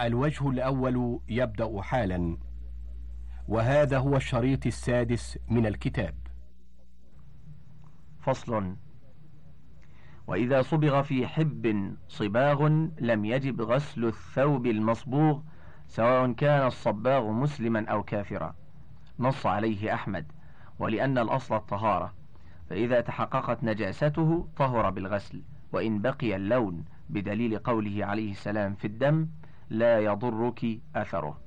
الوجه الأول يبدأ حالا وهذا هو الشريط السادس من الكتاب. فصل. وإذا صبغ في حب صباغ لم يجب غسل الثوب المصبوغ سواء كان الصباغ مسلما أو كافرا. نص عليه أحمد. ولأن الأصل الطهارة. فإذا تحققت نجاسته طهر بالغسل وإن بقي اللون بدليل قوله عليه السلام في الدم لا يضرك أثره.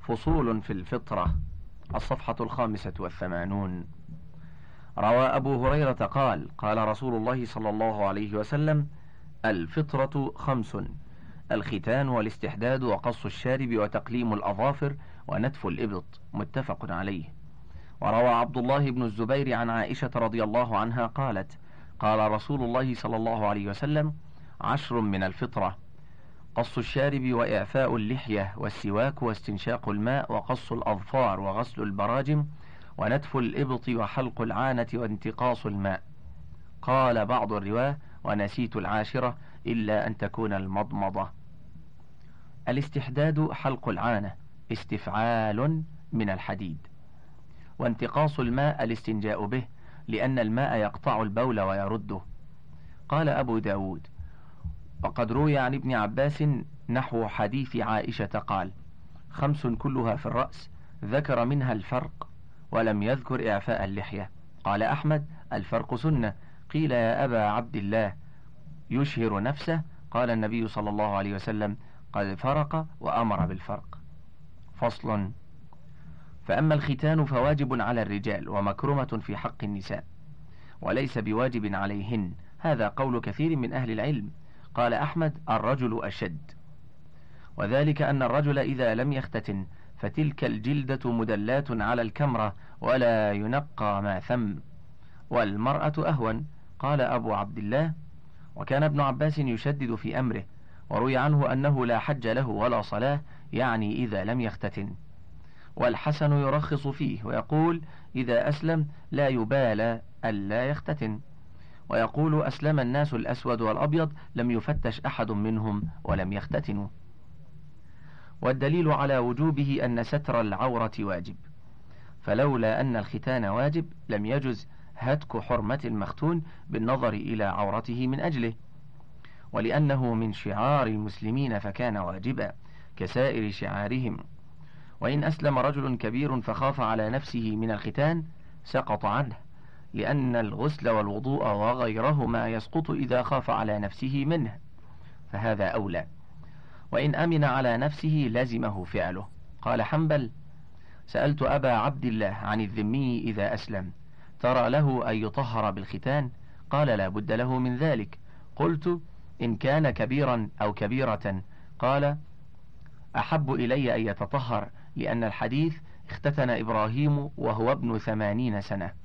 فصول في الفطرة الصفحة الخامسة والثمانون. روى أبو هريرة قال قال رسول الله صلى الله عليه وسلم الفطرة خمس الختان والاستحداد وقص الشارب وتقليم الأظافر ونتف الإبط متفق عليه. وروى عبد الله بن الزبير عن عائشة رضي الله عنها قالت قال رسول الله صلى الله عليه وسلم عشر من الفطرة. قص الشارب وإعفاء اللحية والسواك واستنشاق الماء وقص الأظفار وغسل البراجم ونتف الإبط وحلق العانة وانتقاص الماء. قال بعض الرواة ونسيت العاشرة إلا أن تكون المضمضة الاستحداد حلق العانة استفعال من الحديد. وانتقاص الماء الاستنجاء به لأن الماء يقطع البول ويرده. قال أبو داود وقد روي عن ابن عباس نحو حديث عائشة قال خمس كلها في الرأس ذكر منها الفرق ولم يذكر إعفاء اللحية. قال أحمد الفرق سنة. قيل يا أبا عبد الله يشهر نفسه. قال النبي صلى الله عليه وسلم قد فرق وأمر بالفرق. فصل. فأما الختان فواجب على الرجال ومكرمة في حق النساء وليس بواجب عليهن. هذا قول كثير من أهل العلم. قال أحمد الرجل أشد. وذلك أن الرجل إذا لم يختتن فتلك الجلدة مدلات على الكمرة ولا ينقى ما ثم. والمرأة أهون. قال أبو عبد الله وكان ابن عباس يشدد في أمره وروي عنه أنه لا حج له ولا صلاة يعني إذا لم يختتن. والحسن يرخص فيه ويقول إذا أسلم لا يبالى ألا يختتن. ويقول أسلم الناس الأسود والأبيض لم يفتش أحد منهم ولم يختتنوا. والدليل على وجوبه أن ستر العورة واجب. فلولا أن الختان واجب لم يجز هتك حرمة المختون بالنظر إلى عورته من أجله. ولأنه من شعار المسلمين فكان واجبا كسائر شعارهم. وإن أسلم رجل كبير فخاف على نفسه من الختان سقط عنه. لأن الغسل والوضوء وغيرهما يسقط إذا خاف على نفسه منه فهذا أولى. وإن أمن على نفسه لزمه فعله. قال حنبل سألت أبا عبد الله عن الذمي إذا أسلم ترى له أن يطهر بالختان؟ قال لا بد له من ذلك. قلت إن كان كبيرا أو كبيرة. قال أحب إلي أن يتطهر لأن الحديث اختتن إبراهيم وهو ابن ثمانين سنة.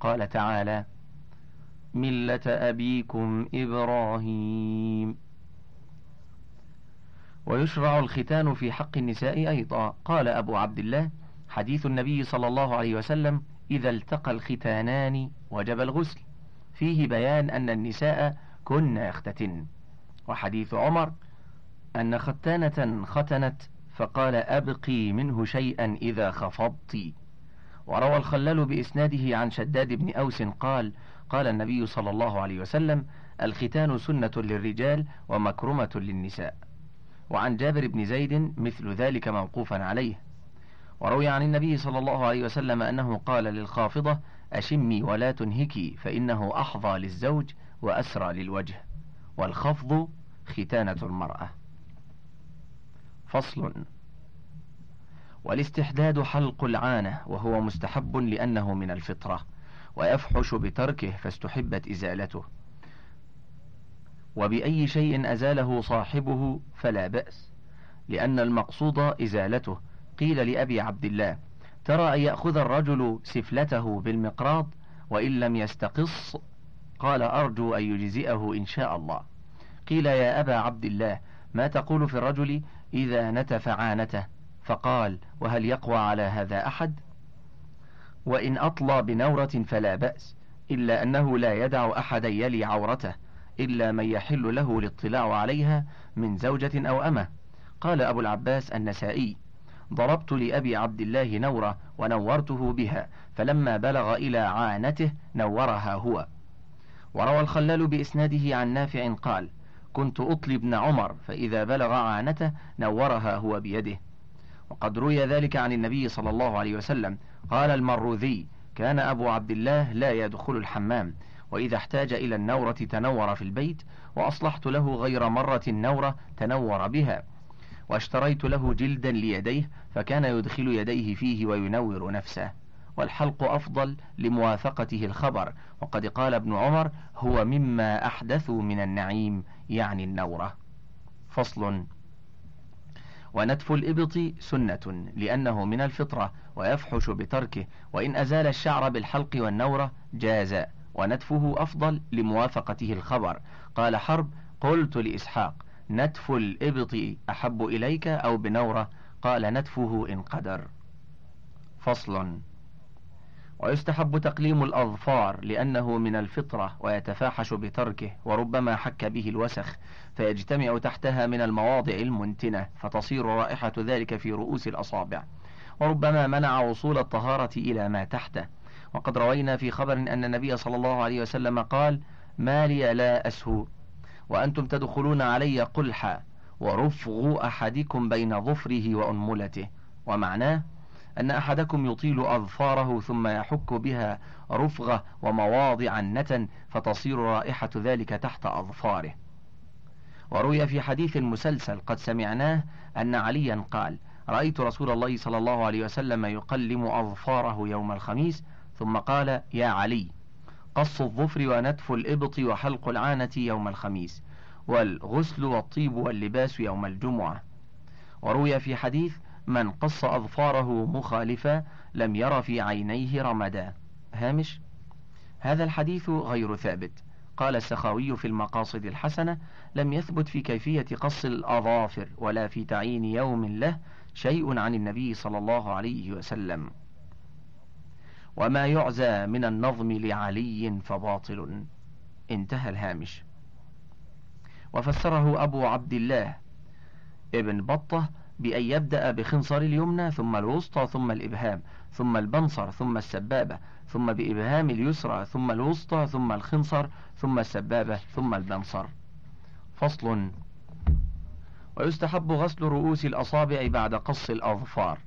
قال تعالى ملة أبيكم إبراهيم. ويشرع الختان في حق النساء أيضا. قال أبو عبد الله حديث النبي صلى الله عليه وسلم إذا التقى الختانان وجب الغسل. فيه بيان أن النساء كن يختتن وحديث عمر أن ختانة ختنت فقال أبقي منه شيئا إذا خفضت. وروى الخلال بإسناده عن شداد بن أوس قال قال النبي صلى الله عليه وسلم الختان سنة للرجال ومكرمة للنساء. وعن جابر بن زيد مثل ذلك موقوفا عليه. وروي عن النبي صلى الله عليه وسلم أنه قال للخافضة أشمي ولا تنهكي فإنه أحظى للزوج وأسرى للوجه. والخفض ختانة المرأة. فصل. والاستحداد حلق العانة وهو مستحب لأنه من الفطرة ويفحش بتركه فاستحبت إزالته. وبأي شيء أزاله صاحبه فلا بأس لأن المقصود إزالته. قيل لأبي عبد الله ترى أن يأخذ الرجل سفلته بالمقراض وإن لم يستقص؟ قال أرجو أن يجزئه إن شاء الله. قيل يا أبا عبد الله ما تقول في الرجل إذا نتف عانته؟ فقال وهل يقوى على هذا أحد؟ وإن أطلى بنورة فلا بأس إلا أنه لا يدع أحدا يلي عورته إلا من يحل له الاطلاع عليها من زوجة أو أمة. قال أبو العباس النسائي ضربت لأبي عبد الله نورة ونورته بها فلما بلغ إلى عانته نورها هو. وروى الخلال بإسناده عن نافع قال كنت أطلي ابن عمر فإذا بلغ عانته نورها هو بيده. وقد روي ذلك عن النبي صلى الله عليه وسلم. قال المروذي كان أبو عبد الله لا يدخل الحمام وإذا احتاج إلى النورة تنور في البيت وأصلحت له غير مرة النورة تنور بها. واشتريت له جلدا ليديه فكان يدخل يديه فيه وينور نفسه. والحلق أفضل لموافقته الخبر. وقد قال ابن عمر هو مما أحدثوا من النعيم يعني النورة. فصل. ونتف الإبط سنة لأنه من الفطرة ويفحش بتركه وإن أزال الشعر بالحلق والنورة جاز ونتفه أفضل لموافقته الخبر. قال حرب قلت لإسحاق نتف الإبط أحب إليك أو بنورة؟ قال نتفه إن قدر. فصل. ويستحب تقليم الأظفار لأنه من الفطرة ويتفاحش بتركه وربما حك به الوسخ فيجتمع تحتها من المواضع المنتنة فتصير رائحة ذلك في رؤوس الأصابع. وربما منع وصول الطهارة إلى ما تحته. وقد روينا في خبر أن النبي صلى الله عليه وسلم قال ما لي لا أسهو وأنتم تدخلون علي قلحا ورفغ أحدكم بين ظفره وأنملته. ومعناه أن أحدكم يطيل أظفاره ثم يحك بها رفغة ومواضع نتن فتصير رائحة ذلك تحت أظفاره. وروي في حديث مسلسل قد سمعناه أن عليا قال رأيت رسول الله صلى الله عليه وسلم يقلم أظفاره يوم الخميس ثم قال يا علي قص الظفر ونتف الإبط وحلق العانة يوم الخميس والغسل والطيب واللباس يوم الجمعة. وروي في حديث من قص أظفاره مخالفا لم ير في عينيه رمدا. هامش هذا الحديث غير ثابت. قال السخاوي في المقاصد الحسنة لم يثبت في كيفية قص الأظافر ولا في تعيين يوم له شيء عن النبي صلى الله عليه وسلم. وما يعزى من النظم لعلي فباطل. انتهى الهامش. وفسره أبو عبد الله ابن بطة بأن يبدأ بخنصر اليمنى ثم الوسطى ثم الإبهام ثم البنصر ثم السبابة ثم بإبهام اليسرى ثم الوسطى ثم الخنصر ثم السبابة ثم البنصر. فصل. ويستحب غسل رؤوس الأصابع بعد قص الأظفار.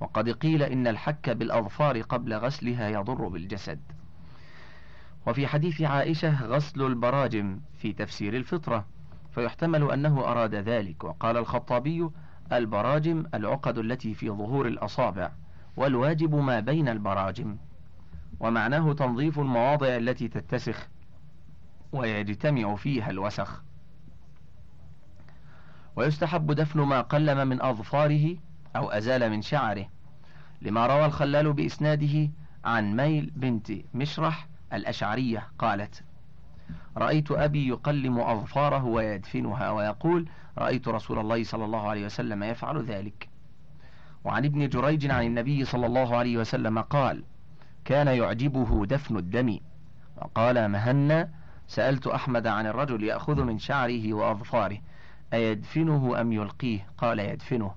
وقد قيل إن الحك بالأظفار قبل غسلها يضر بالجسد. وفي حديث عائشة غسل البراجم في تفسير الفطرة فيحتمل أنه أراد ذلك. وقال الخطابي البراجم العقد التي في ظهور الأصابع والواجب ما بين البراجم. ومعناه تنظيف المواضع التي تتسخ ويجتمع فيها الوسخ. ويستحب دفن ما قلم من أظفاره أو أزال من شعره لما روى الخلال بإسناده عن ميل بنت مشرح الأشعرية قالت رأيت أبي يقلم أظفاره ويدفنها ويقول رأيت رسول الله صلى الله عليه وسلم يفعل ذلك. وعن ابن جريج عن النبي صلى الله عليه وسلم قال كان يعجبه دفن الدم وقال مهنا سألت أحمد عن الرجل يأخذ من شعره وأظفاره أيدفنه أم يلقيه? قال يدفنه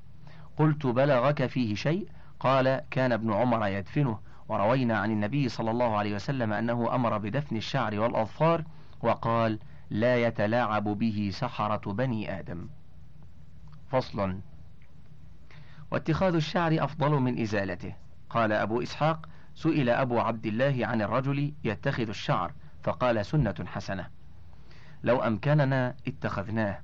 قلت بلغك فيه شيء؟ قال كان ابن عمر يدفنه وروينا عن النبي صلى الله عليه وسلم أنه أمر بدفن الشعر والأظفار وقال لا يتلاعب به سحرة بني آدم. فصل. واتخاذ الشعر أفضل من إزالته. قال أبو إسحاق سئل أبو عبد الله عن الرجل يتخذ الشعر فقال سنة حسنة. لو أمكننا اتخذناه.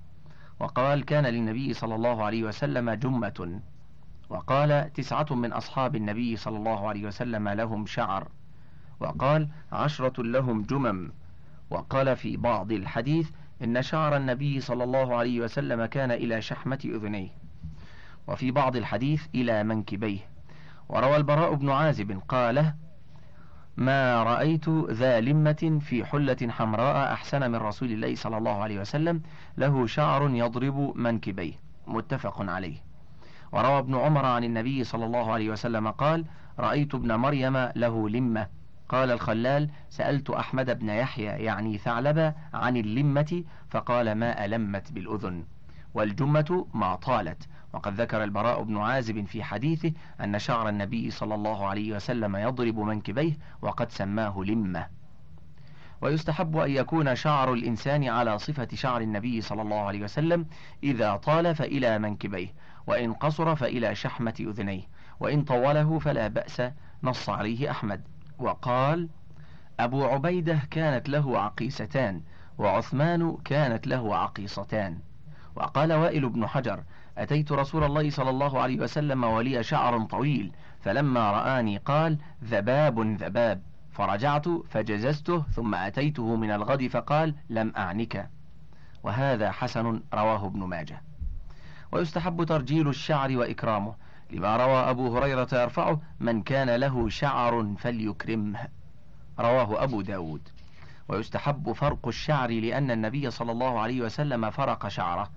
وقال كان للنبي صلى الله عليه وسلم جمة. وقال تسعة من أصحاب النبي صلى الله عليه وسلم لهم شعر. وقال عشرة لهم جمم. وقال في بعض الحديث إن شعر النبي صلى الله عليه وسلم كان إلى شحمة أذنيه وفي بعض الحديث إلى منكبيه. وروى البراء بن عازب قال ما رأيت ذا لمة في حلة حمراء أحسن من رسول الله صلى الله عليه وسلم له شعر يضرب منكبيه. متفق عليه. وروى ابن عمر عن النبي صلى الله عليه وسلم قال رأيت ابن مريم له لمة. قال الخلال سألت أحمد بن يحيى يعني ثعلبة عن اللمة فقال ما ألمت بالأذن. والجمة ما طالت. وقد ذكر البراء بن عازب في حديثه أن شعر النبي صلى الله عليه وسلم يضرب منكبيه وقد سماه لمة. ويستحب أن يكون شعر الإنسان على صفة شعر النبي صلى الله عليه وسلم إذا طال فإلى منكبيه وإن قصر فإلى شحمة أذنيه وإن طوله فلا بأس نص عليه أحمد. وقال أبو عبيدة كانت له عقيستان وعثمان كانت له عقيصتان. وقال وائل بن حجر أتيت رسول الله صلى الله عليه وسلم ولي شعر طويل فلما رآني قال ذباب ذباب. فرجعت فجززته ثم أتيته من الغد فقال لم أعنك. وهذا حسن رواه ابن ماجه. ويستحب ترجيل الشعر وإكرامه. لما روى أبو هريرة يرفعه من كان له شعر فليكرمه. رواه أبو داود. ويستحب فرق الشعر لأن النبي صلى الله عليه وسلم فرق شعره.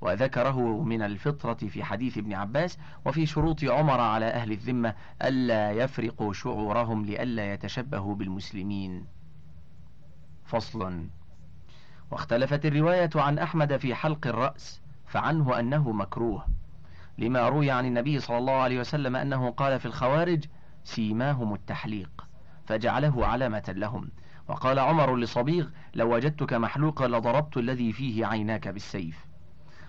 وذكره من الفطرة في حديث ابن عباس وفي شروط عمر على أهل الذمة ألا يفرقوا شعورهم لئلا يتشبهوا بالمسلمين. فصل. واختلفت الرواية عن أحمد في حلق الرأس فعنه أنه مكروه. لما روي عن النبي صلى الله عليه وسلم أنه قال في الخوارج سيماهم التحليق فجعله علامة لهم. وقال عمر لصبيغ لو وجدتك محلوقا لضربت الذي فيه عيناك بالسيف.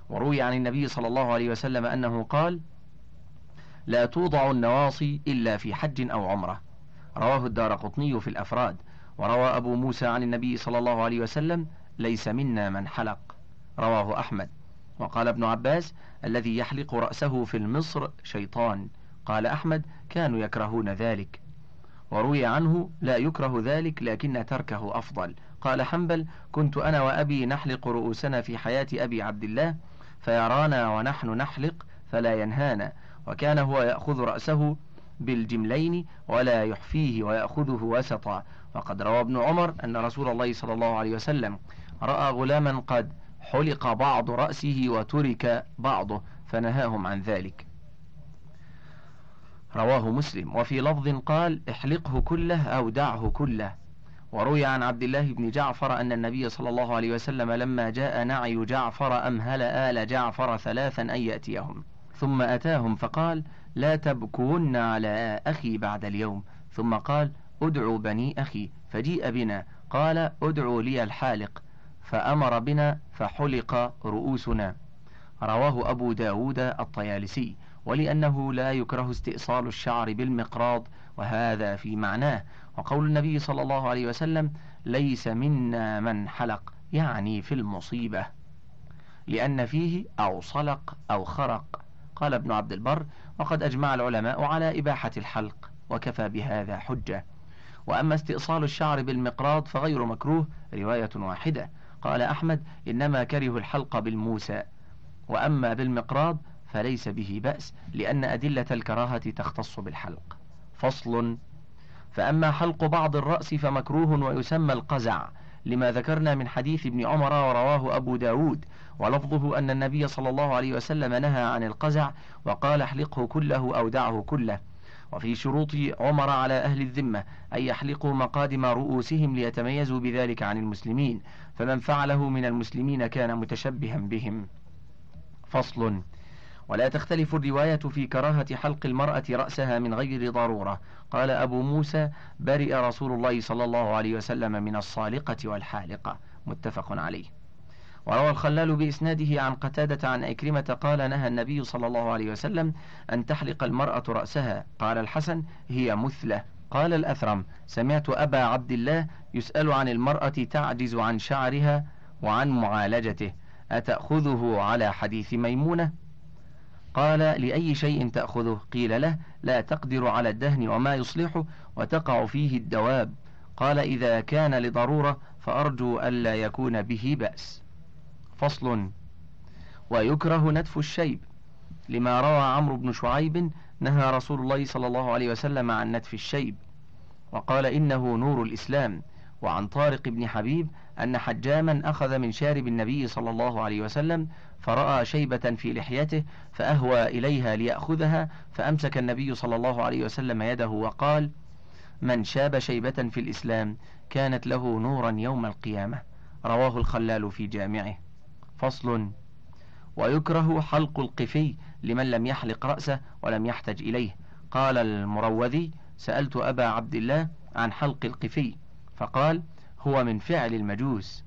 وروي عن النبي صلى الله عليه وسلم أنه قال لا توضع النواصي إلا في حج أو عمرة. رواه الدار قطني في الأفراد. وروى أبو موسى عن النبي صلى الله عليه وسلم ليس منا من حلق. رواه أحمد. وقال ابن عباس الذي يحلق رأسه في المصر شيطان. قال أحمد كانوا يكرهون ذلك. وروي عنه لا يكره ذلك لكن تركه أفضل. قال حنبل كنت أنا وأبي نحلق رؤوسنا في حياة أبي عبد الله فيرانا ونحن نحلق فلا ينهانا. وكان هو يأخذ رأسه بالجملين ولا يحفيه ويأخذه وسطا. وقد روى ابن عمر أن رسول الله صلى الله عليه وسلم رأى غلاما قد حلق بعض رأسه وترك بعضه فنهاهم عن ذلك. رواه مسلم. وفي لفظ قال احلقه كله أو دعه كله. وروي عن عبد الله بن جعفر أن النبي صلى الله عليه وسلم لما جاء نعي جعفر أمهل آل جعفر ثلاثا أن يأتيهم. ثم أتاهم فقال لا تبكون على أخي بعد اليوم. ثم قال ادعوا بني أخي. فجيء بنا قال ادعوا لي الحالق. فأمر بنا فحلق رؤوسنا. رواه أبو داود الطيالسي. ولأنه لا يكره استئصال الشعر بالمقراض وهذا في معناه. وقول النبي صلى الله عليه وسلم ليس منا من حلق. يعني في المصيبة. لأن فيه أو صلق أو خرق. قال ابن عبد البر وقد أجمع العلماء على إباحة الحلق وكفى بهذا حجة. وأما استئصال الشعر بالمقراض فغير مكروه رواية واحدة. قال أحمد إنما كره الحلق بالموسى وأما بالمقراض فليس به بأس لأن أدلة الكراهة تختص بالحلق. فصل فأما حلق بعض الرأس فمكروه ويسمى القزع لما ذكرنا من حديث ابن عمر ورواه أبو داود ولفظه أن النبي صلى الله عليه وسلم نهى عن القزع وقال احلقه كله أو دعه كله. وفي شروط عمر على أهل الذمة أن يحلقوا مقادم رؤوسهم ليتميزوا بذلك عن المسلمين فمن فعله من المسلمين كان متشبها بهم. فصل ولا تختلف الرواية في كراهة حلق المرأة رأسها من غير ضرورة. قال أبو موسى برئ رسول الله صلى الله عليه وسلم من الصالقة والحالقة. متفق عليه. وروى الخلال بإسناده عن قتادة عن أكرمة قال نهى النبي صلى الله عليه وسلم أن تحلق المرأة رأسها. قال الحسن هي مثلة. قال الأثرم سمعت أبا عبد الله يسأل عن المرأة تعجز عن شعرها وعن معالجته. أتأخذه على حديث ميمونة؟ قال لأي شيء تأخذه؟ قيل له لا تقدر على الدهن وما يصلحه وتقع فيه الدواب. قال إذا كان لضرورة فأرجو ألا يكون به بأس. فصل. ويكره نتف الشيب. لما روى عمرو بن شعيب نهى رسول الله صلى الله عليه وسلم عن نتف الشيب. وقال إنه نور الإسلام. وعن طارق بن حبيب أن حجاما أخذ من شارب النبي صلى الله عليه وسلم فرأى شيبة في لحيته فأهوى إليها ليأخذها فأمسك النبي صلى الله عليه وسلم يده وقال من شاب شيبة في الإسلام كانت له نورا يوم القيامة. رواه الخلال في جامعه. فصل ويكره حلق القفي لمن لم يحلق رأسه ولم يحتج إليه. قال المروذي سألت أبا عبد الله عن حلق القفي فقال هو من فعل المجوس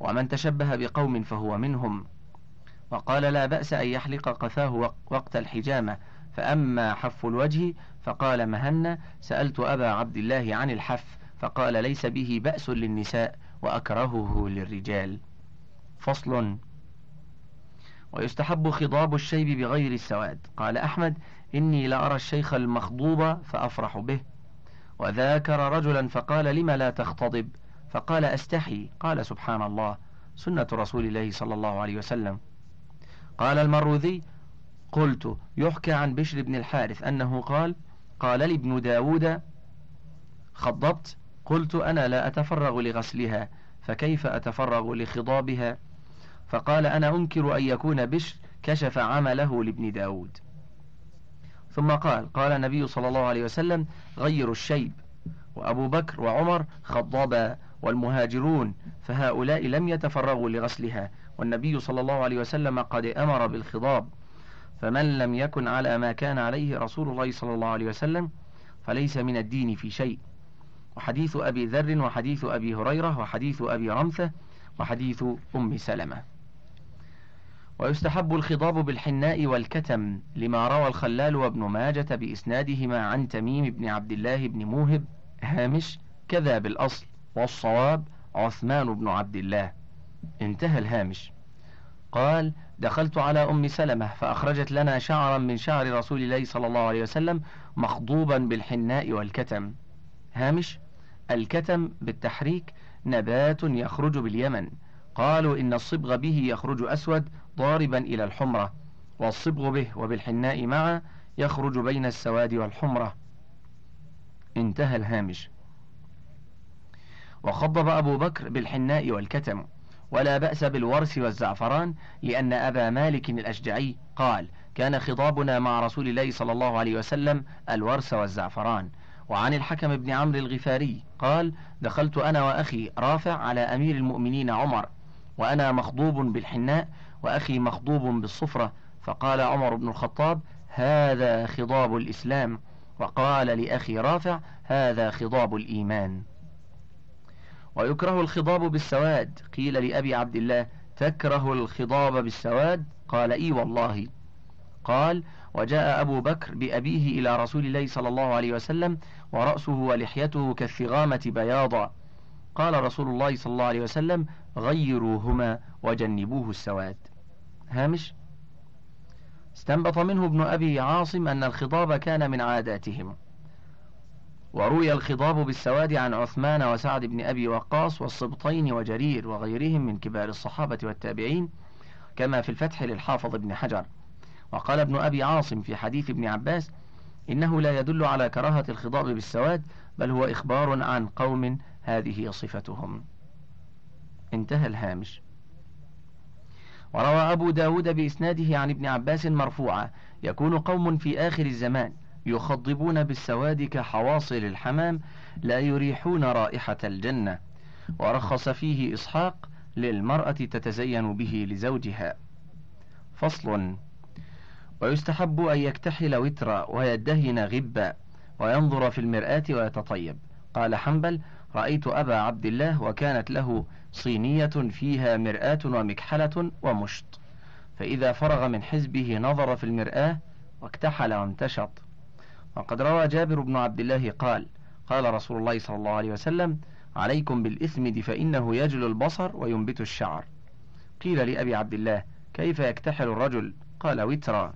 ومن تشبه بقوم فهو منهم. وقال لا بأس أن يحلق قفاه وقت الحجامة. فأما حف الوجه فقال مهنا سألت أبا عبد الله عن الحف فقال ليس به بأس للنساء وأكرهه للرجال. فصل ويستحب خضاب الشيب بغير السواد. قال أحمد إني لأرى الشيخ المخضوب فأفرح به. وذاكر رجلا فقال لم لا تختضب فقال أستحي. قال سبحان الله. سنة رسول الله صلى الله عليه وسلم. قال المروذي قلت يحكى عن بشر بن الحارث أنه قال قال لي ابن داود خضبت؟ قلت أنا لا أتفرغ لغسلها فكيف أتفرغ لخضابها؟ فقال أنا أنكر أن يكون بشر كشف عمله لابن داود. ثم قال قال النبي صلى الله عليه وسلم غيروا الشيب. وأبو بكر وعمر خضبا والمهاجرون فهؤلاء لم يتفرغوا لغسلها. والنبي صلى الله عليه وسلم قد أمر بالخضاب فمن لم يكن على ما كان عليه رسول الله صلى الله عليه وسلم فليس من الدين في شيء. وحديث أبي ذر وحديث أبي هريرة وحديث أبي رمثة وحديث أم سلمة. ويستحب الخضاب بالحناء والكتم لما روى الخلال وابن ماجة بإسنادهما عن تميم بن عبد الله بن موهب هامش كذا بالأصل والصواب عثمان بن عبد الله. انتهى الهامش. قال دخلت على أم سلمة فأخرجت لنا شعرا من شعر رسول الله صلى الله عليه وسلم مخضوبا بالحناء والكتم. هامش الكتم بالتحريك نبات يخرج باليمن. قالوا إن الصبغ به يخرج أسود ضاربا إلى الحمرة والصبغ به وبالحناء معا يخرج بين السواد والحمرة. انتهى الهامش. وخضب أبو بكر بالحناء والكتم ولا بأس بالورس والزعفران لأن أبا مالك الأشجعي قال كان خضابنا مع رسول الله صلى الله عليه وسلم الورس والزعفران وعن الحكم بن عمرو الغفاري قال دخلت أنا وأخي رافع على أمير المؤمنين عمر وأنا مخضوب بالحناء وأخي مخضوب بالصفرة. فقال عمر بن الخطاب هذا خضاب الإسلام. وقال لأخي رافع هذا خضاب الإيمان. ويكره الخضاب بالسواد. قيل لأبي عبد الله تكره الخضاب بالسواد؟ قال إي والله. قال وجاء أبو بكر بأبيه إلى رسول الله صلى الله عليه وسلم ورأسه ولحيته كالثغامة بياضا قال رسول الله صلى الله عليه وسلم غيروهما وجنبوه السواد. هامش استنبط منه ابن أبي عاصم أن الخضاب كان من عاداتهم. وروي الخضاب بالسواد عن عثمان وسعد بن أبي وقاص والصبطين وجرير وغيرهم من كبار الصحابة والتابعين كما في الفتح للحافظ ابن حجر. وقال ابن أبي عاصم في حديث ابن عباس إنه لا يدل على كراهة الخضاب بالسواد بل هو إخبار عن قوم هذه صفتهم. انتهى الهامش. وروى أبو داود بإسناده عن ابن عباس مرفوعا يكون قوم في آخر الزمان يخضبون بالسواد كحواصل الحمام لا يريحون رائحة الجنة. ورخص فيه إسحاق للمرأة تتزين به لزوجها. فصل. ويستحب أن يكتحل وترا ويدهن غبا وينظر في المرآة ويتطيب. قال حنبل رأيت أبا عبد الله وكانت له صينية فيها مرآة ومكحلة ومشط. فإذا فرغ من حزبه نظر في المرآة واكتحل وامتشط وقد روى جابر بن عبد الله قال قال رسول الله صلى الله عليه وسلم عليكم بالإثمد فإنه يجل البصر وينبت الشعر. قيل لأبي عبد الله كيف يكتحل الرجل؟ قال وترا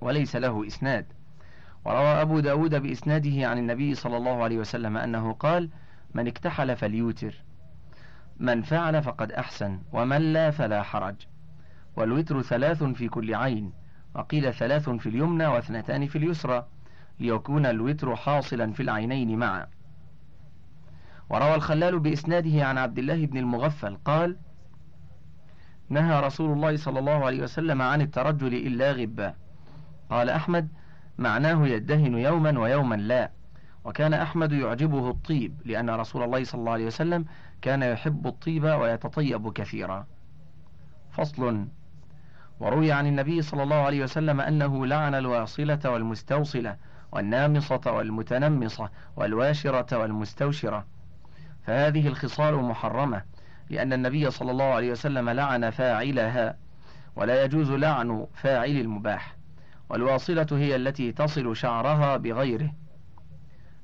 وليس له إسناد. وروى أبو داود بإسناده عن النبي صلى الله عليه وسلم أنه قال من اكتحل فليوتر. من فعل فقد أحسن ومن لا فلا حرج. والوتر ثلاث في كل عين وقيل ثلاث في اليمنى واثنتان في اليسرى ليكون الوتر حاصلا في العينين معا. وروى الخلال بإسناده عن عبد الله بن المغفل قال نهى رسول الله صلى الله عليه وسلم عن الترجل إلا غبا. قال أحمد معناه يدهن يوما ويوما لا. وكان أحمد يعجبه الطيب لأن رسول الله صلى الله عليه وسلم كان يحب الطيب ويتطيب كثيرا. فصل. وروي عن النبي صلى الله عليه وسلم أنه لعن الواصلة والمستوصلة والنامصة والمتنمصة والواشرة والمستوشرة. فهذه الخصال محرمة لأن النبي صلى الله عليه وسلم لعن فاعلها ولا يجوز لعن فاعل المباح. والواصلة هي التي تصل شعرها بغيره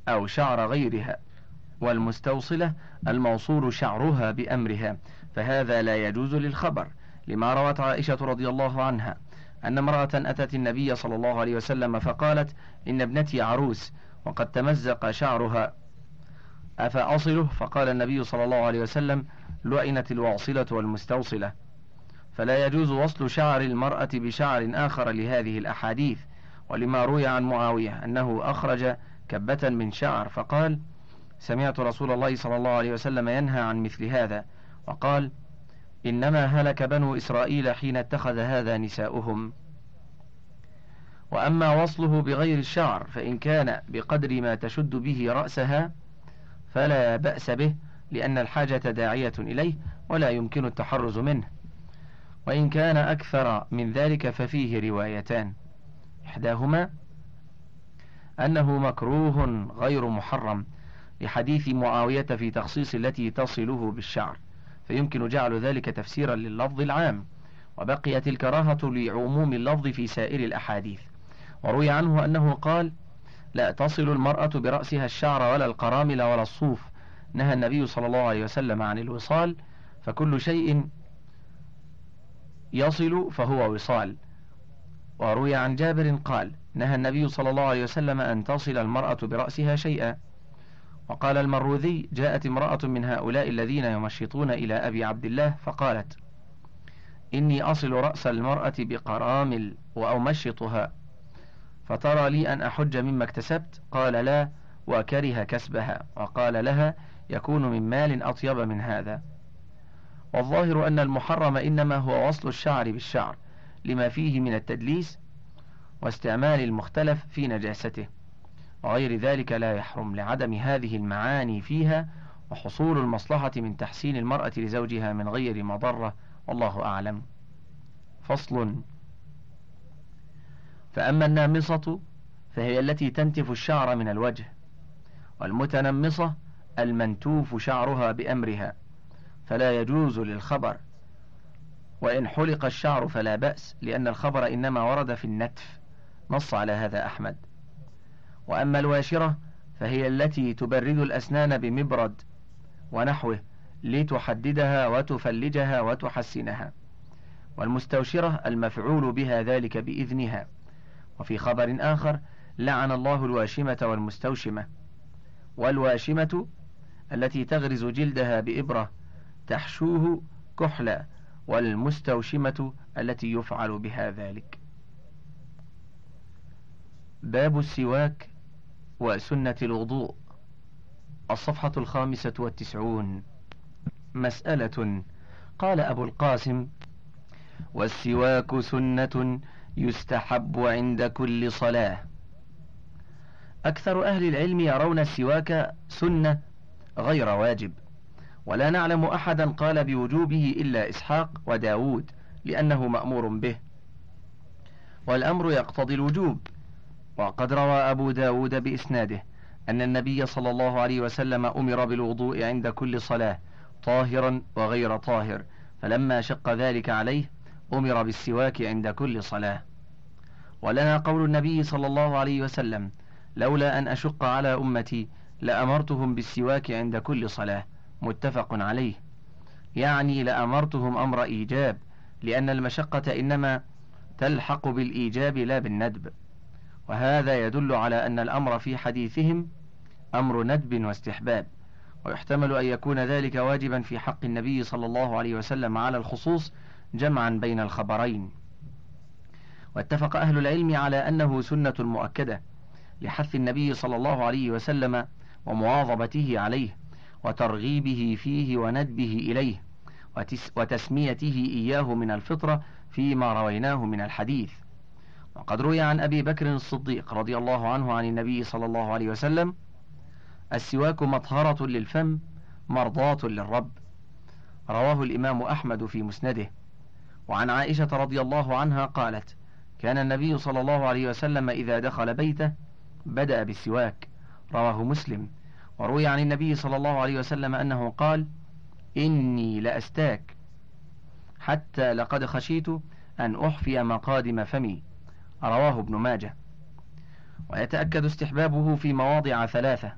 أو شعر غيرها. والمستوصلة الموصول شعرها بأمرها فهذا لا يجوز للخبر لما روت عائشة رضي الله عنها أن امرأة أتت النبي صلى الله عليه وسلم فقالت إن ابنتي عروس وقد تمزق شعرها. أفأصله؟ فقال النبي صلى الله عليه وسلم لعنت الواصلة والمستوصلة. فلا يجوز وصل شعر المرأة بشعر آخر لهذه الأحاديث ولما روي عن معاوية أنه أخرج كبة من شعر فقال سمعت رسول الله صلى الله عليه وسلم ينهى عن مثل هذا وقال إنما هلك بنو إسرائيل حين اتخذ هذا نساؤهم. وأما وصله بغير الشعر فإن كان بقدر ما تشد به رأسها فلا بأس به لأن الحاجة داعية إليه ولا يمكن التحرز منه. وإن كان أكثر من ذلك ففيه روايتان. إحداهما أنه مكروه غير محرم. لحديث معاوية في تخصيص التي تصله بالشعر فيمكن جعل ذلك تفسيرا لللفظ العام وبقيت الكراهة لعموم اللفظ في سائر الأحاديث. وروي عنه أنه قال لا تصل المرأة برأسها الشعر ولا القرامل ولا الصوف. نهى النبي صلى الله عليه وسلم عن الوصال فكل شيء يصل فهو وصال. وروي عن جابر قال نهى النبي صلى الله عليه وسلم أن تصل المرأة برأسها شيئا. وقال المروذي جاءت امرأة من هؤلاء الذين يمشطون إلى أبي عبد الله فقالت إني أصل رأس المرأة بقرامل وأمشطها فترى لي أن أحج مما اكتسبت؟ قال لا وكره كسبها وقال لها يكون من مال أطيب من هذا. والظاهر أن المحرم إنما هو وصل الشعر بالشعر لما فيه من التدليس واستعمال المختلف في نجاسته. وغير ذلك لا يحرم لعدم هذه المعاني فيها وحصول المصلحة من تحسين المرأة لزوجها من غير مضرة. والله أعلم. فصل. فأما النامصة فهي التي تنتف الشعر من الوجه والمتنمصة المنتوف شعرها بأمرها فلا يجوز للخبر. وإن حلق الشعر فلا بأس لأن الخبر إنما ورد في النتف. نص على هذا أحمد. وأما الواشرة فهي التي تبرد الأسنان بمبرد ونحوه لتحددها وتفلجها وتحسنها. والمستوشرة المفعول بها ذلك بإذنها. وفي خبر آخر لعن الله الواشمة والمستوشمة. والواشمة التي تغرز جلدها بإبرة تحشوه كحلا والمستوشمة التي يفعل بها ذلك. باب السواك وسنة الوضوء. الصفحة الخامسة والتسعون. مسألة. قال أبو القاسم والسواك سنة يستحب عند كل صلاة. أكثر أهل العلم يرون السواك سنة غير واجب. ولا نعلم أحدا قال بوجوبه إلا إسحاق وداود لأنه مأمور به. والأمر يقتضي الوجوب. وقد روى أبو داود بإسناده أن النبي صلى الله عليه وسلم أمر بالوضوء عند كل صلاة طاهرا وغير طاهر فلما شق ذلك عليه أمر بالسواك عند كل صلاة. ولنا قول النبي صلى الله عليه وسلم لولا أن أشق على أمتي لأمرتهم بالسواك عند كل صلاة. متفق عليه. يعني لأمرتهم أمر إيجاب لأن المشقة إنما تلحق بالإيجاب لا بالندب. وهذا يدل على أن الأمر في حديثهم أمر ندب واستحباب ويحتمل أن يكون ذلك واجبا في حق النبي صلى الله عليه وسلم على الخصوص جمعا بين الخبرين. واتفق أهل العلم على أنه سنة مؤكدة لحث النبي صلى الله عليه وسلم ومواظبته عليه وترغيبه فيه وندبه إليه وتسميته إياه من الفطرة فيما رويناه من الحديث. وقد روي عن أبي بكر الصديق رضي الله عنه عن النبي صلى الله عليه وسلم السواك مطهرة للفم مرضاة للرب. رواه الإمام أحمد في مسنده. وعن عائشة رضي الله عنها قالت كان النبي صلى الله عليه وسلم إذا دخل بيته بدأ بالسواك. رواه مسلم. وروي عن النبي صلى الله عليه وسلم أنه قال إني لأستاك حتى لقد خشيت أن أحفي مقادم فمي. رواه ابن ماجه. ويتأكد استحبابه في مواضع ثلاثة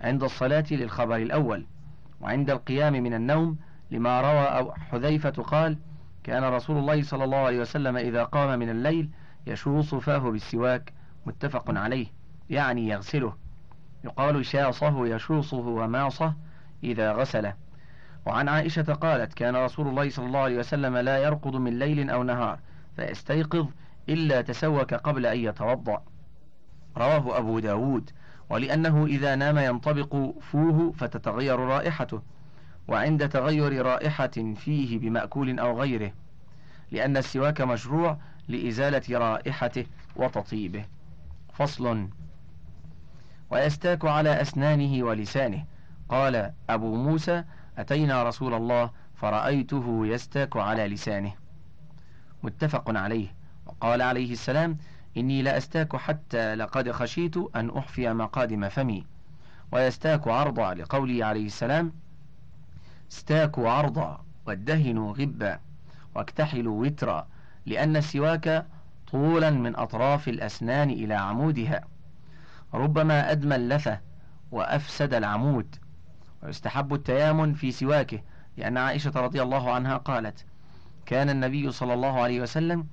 عند الصلاة للخبر الأول وعند القيام من النوم لما روى حذيفة قال كان رسول الله صلى الله عليه وسلم إذا قام من الليل يشوص فاه بالسواك متفق عليه يعني يغسله. يقال شاصه يشوصه وماصه إذا غسله. وعن عائشة قالت كان رسول الله صلى الله عليه وسلم لا يرقد من ليل أو نهار فيستيقظ إلا تسوك قبل أن يتوضأ. رواه أبو داود. ولأنه إذا نام ينطبق فوه فتتغير رائحته. وعند تغير رائحة فيه بمأكول أو غيره. لأن السواك مشروع لإزالة رائحته وتطيبه. فصل. ويستاك على أسنانه ولسانه. قال أبو موسى أتينا رسول الله فرأيته يستاك على لسانه. متفق عليه. وقال عليه السلام إني لأستاك حتى لقد خشيت أن أحفي مقادم فمي. ويستاك عرضا لقوله عليه السلام استاكوا عرضا وادهنوا غبا واكتحلوا وترا لأن السواك طولا من أطراف الأسنان إلى عمودها. ربما أدمى اللثة وأفسد العمود. ويستحب التيامن في سواكه لأن عائشة رضي الله عنها قالت كان النبي صلى الله عليه وسلم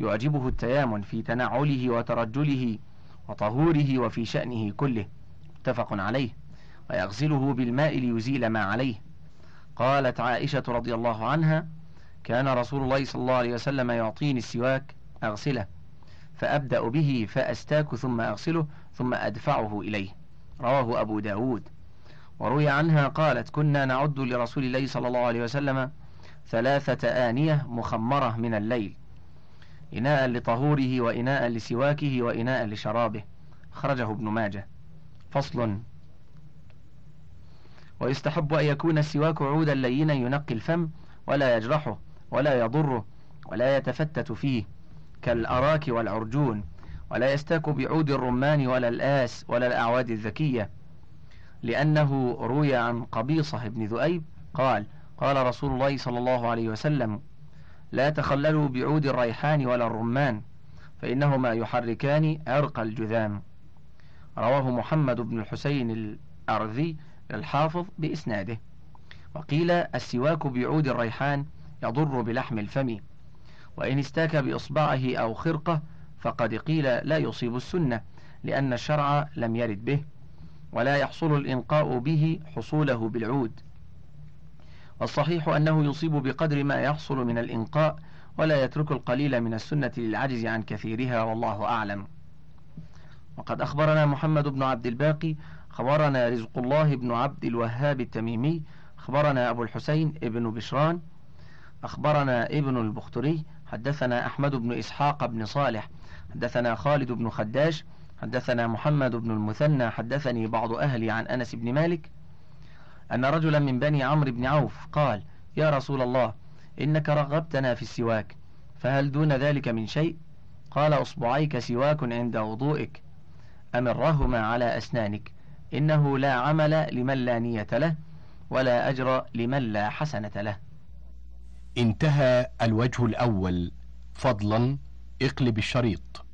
يعجبه التيامن في تنعله وترجله وطهوره وفي شأنه كله. متفق عليه. ويغسله بالماء ليزيل ما عليه. قالت عائشة رضي الله عنها كان رسول الله صلى الله عليه وسلم يعطيني السواك أغسله. فأبدأ به فأستاك ثم أغسله ثم أدفعه إليه. رواه أبو داود. وروي عنها قالت كنا نعد لرسول الله صلى الله عليه وسلم ثلاثة آنية مخمرة من الليل. إناء لطهوره وإناء لسواكه وإناء لشرابه. خرجه ابن ماجه. فصل. ويستحب أن يكون السواك عودا لينا ينقي الفم ولا يجرحه ولا يضره ولا يتفتت فيه كالأراك والعرجون ولا يستاك بعود الرمان ولا الآس ولا الأعواد الذكية. لأنه روي عن قبيصة بن ذؤيب قال قال رسول الله صلى الله عليه وسلم لا تخللوا بعود الريحان ولا الرمان فإنهما يحركان عرق الجذام. رواه محمد بن الحسين الأرذي الحافظ بإسناده. وقيل السواك بعود الريحان يضر بلحم الفم وإن استاك بإصبعه أو خرقة فقد قيل لا يصيب السنة لأن الشرع لم يرد به ولا يحصل الإنقاء به حصوله بالعود. والصحيح أنه يصيب بقدر ما يحصل من الإنقاء ولا يترك القليل من السنة للعجز عن كثيرها والله أعلم. وقد أخبرنا محمد بن عبد الباقي خبرنا رزق الله بن عبد الوهاب التميمي أخبرنا أبو الحسين ابن بشران أخبرنا ابن البختري حدثنا أحمد بن إسحاق بن صالح حدثنا خالد بن خداش حدثنا محمد بن المثنى حدثني بعض أهلي عن أنس بن مالك أن رجلا من بني عمرو بن عوف قال يا رسول الله إنك رغبتنا في السواك فهل دون ذلك من شيء؟ قال أصبعيك سواك عند وضوئك أمرهما على أسنانك؟ إنه لا عمل لمن لا نية له ولا أجر لمن لا حسنة له. انتهى الوجه الأول. فضلا اقلب الشريط.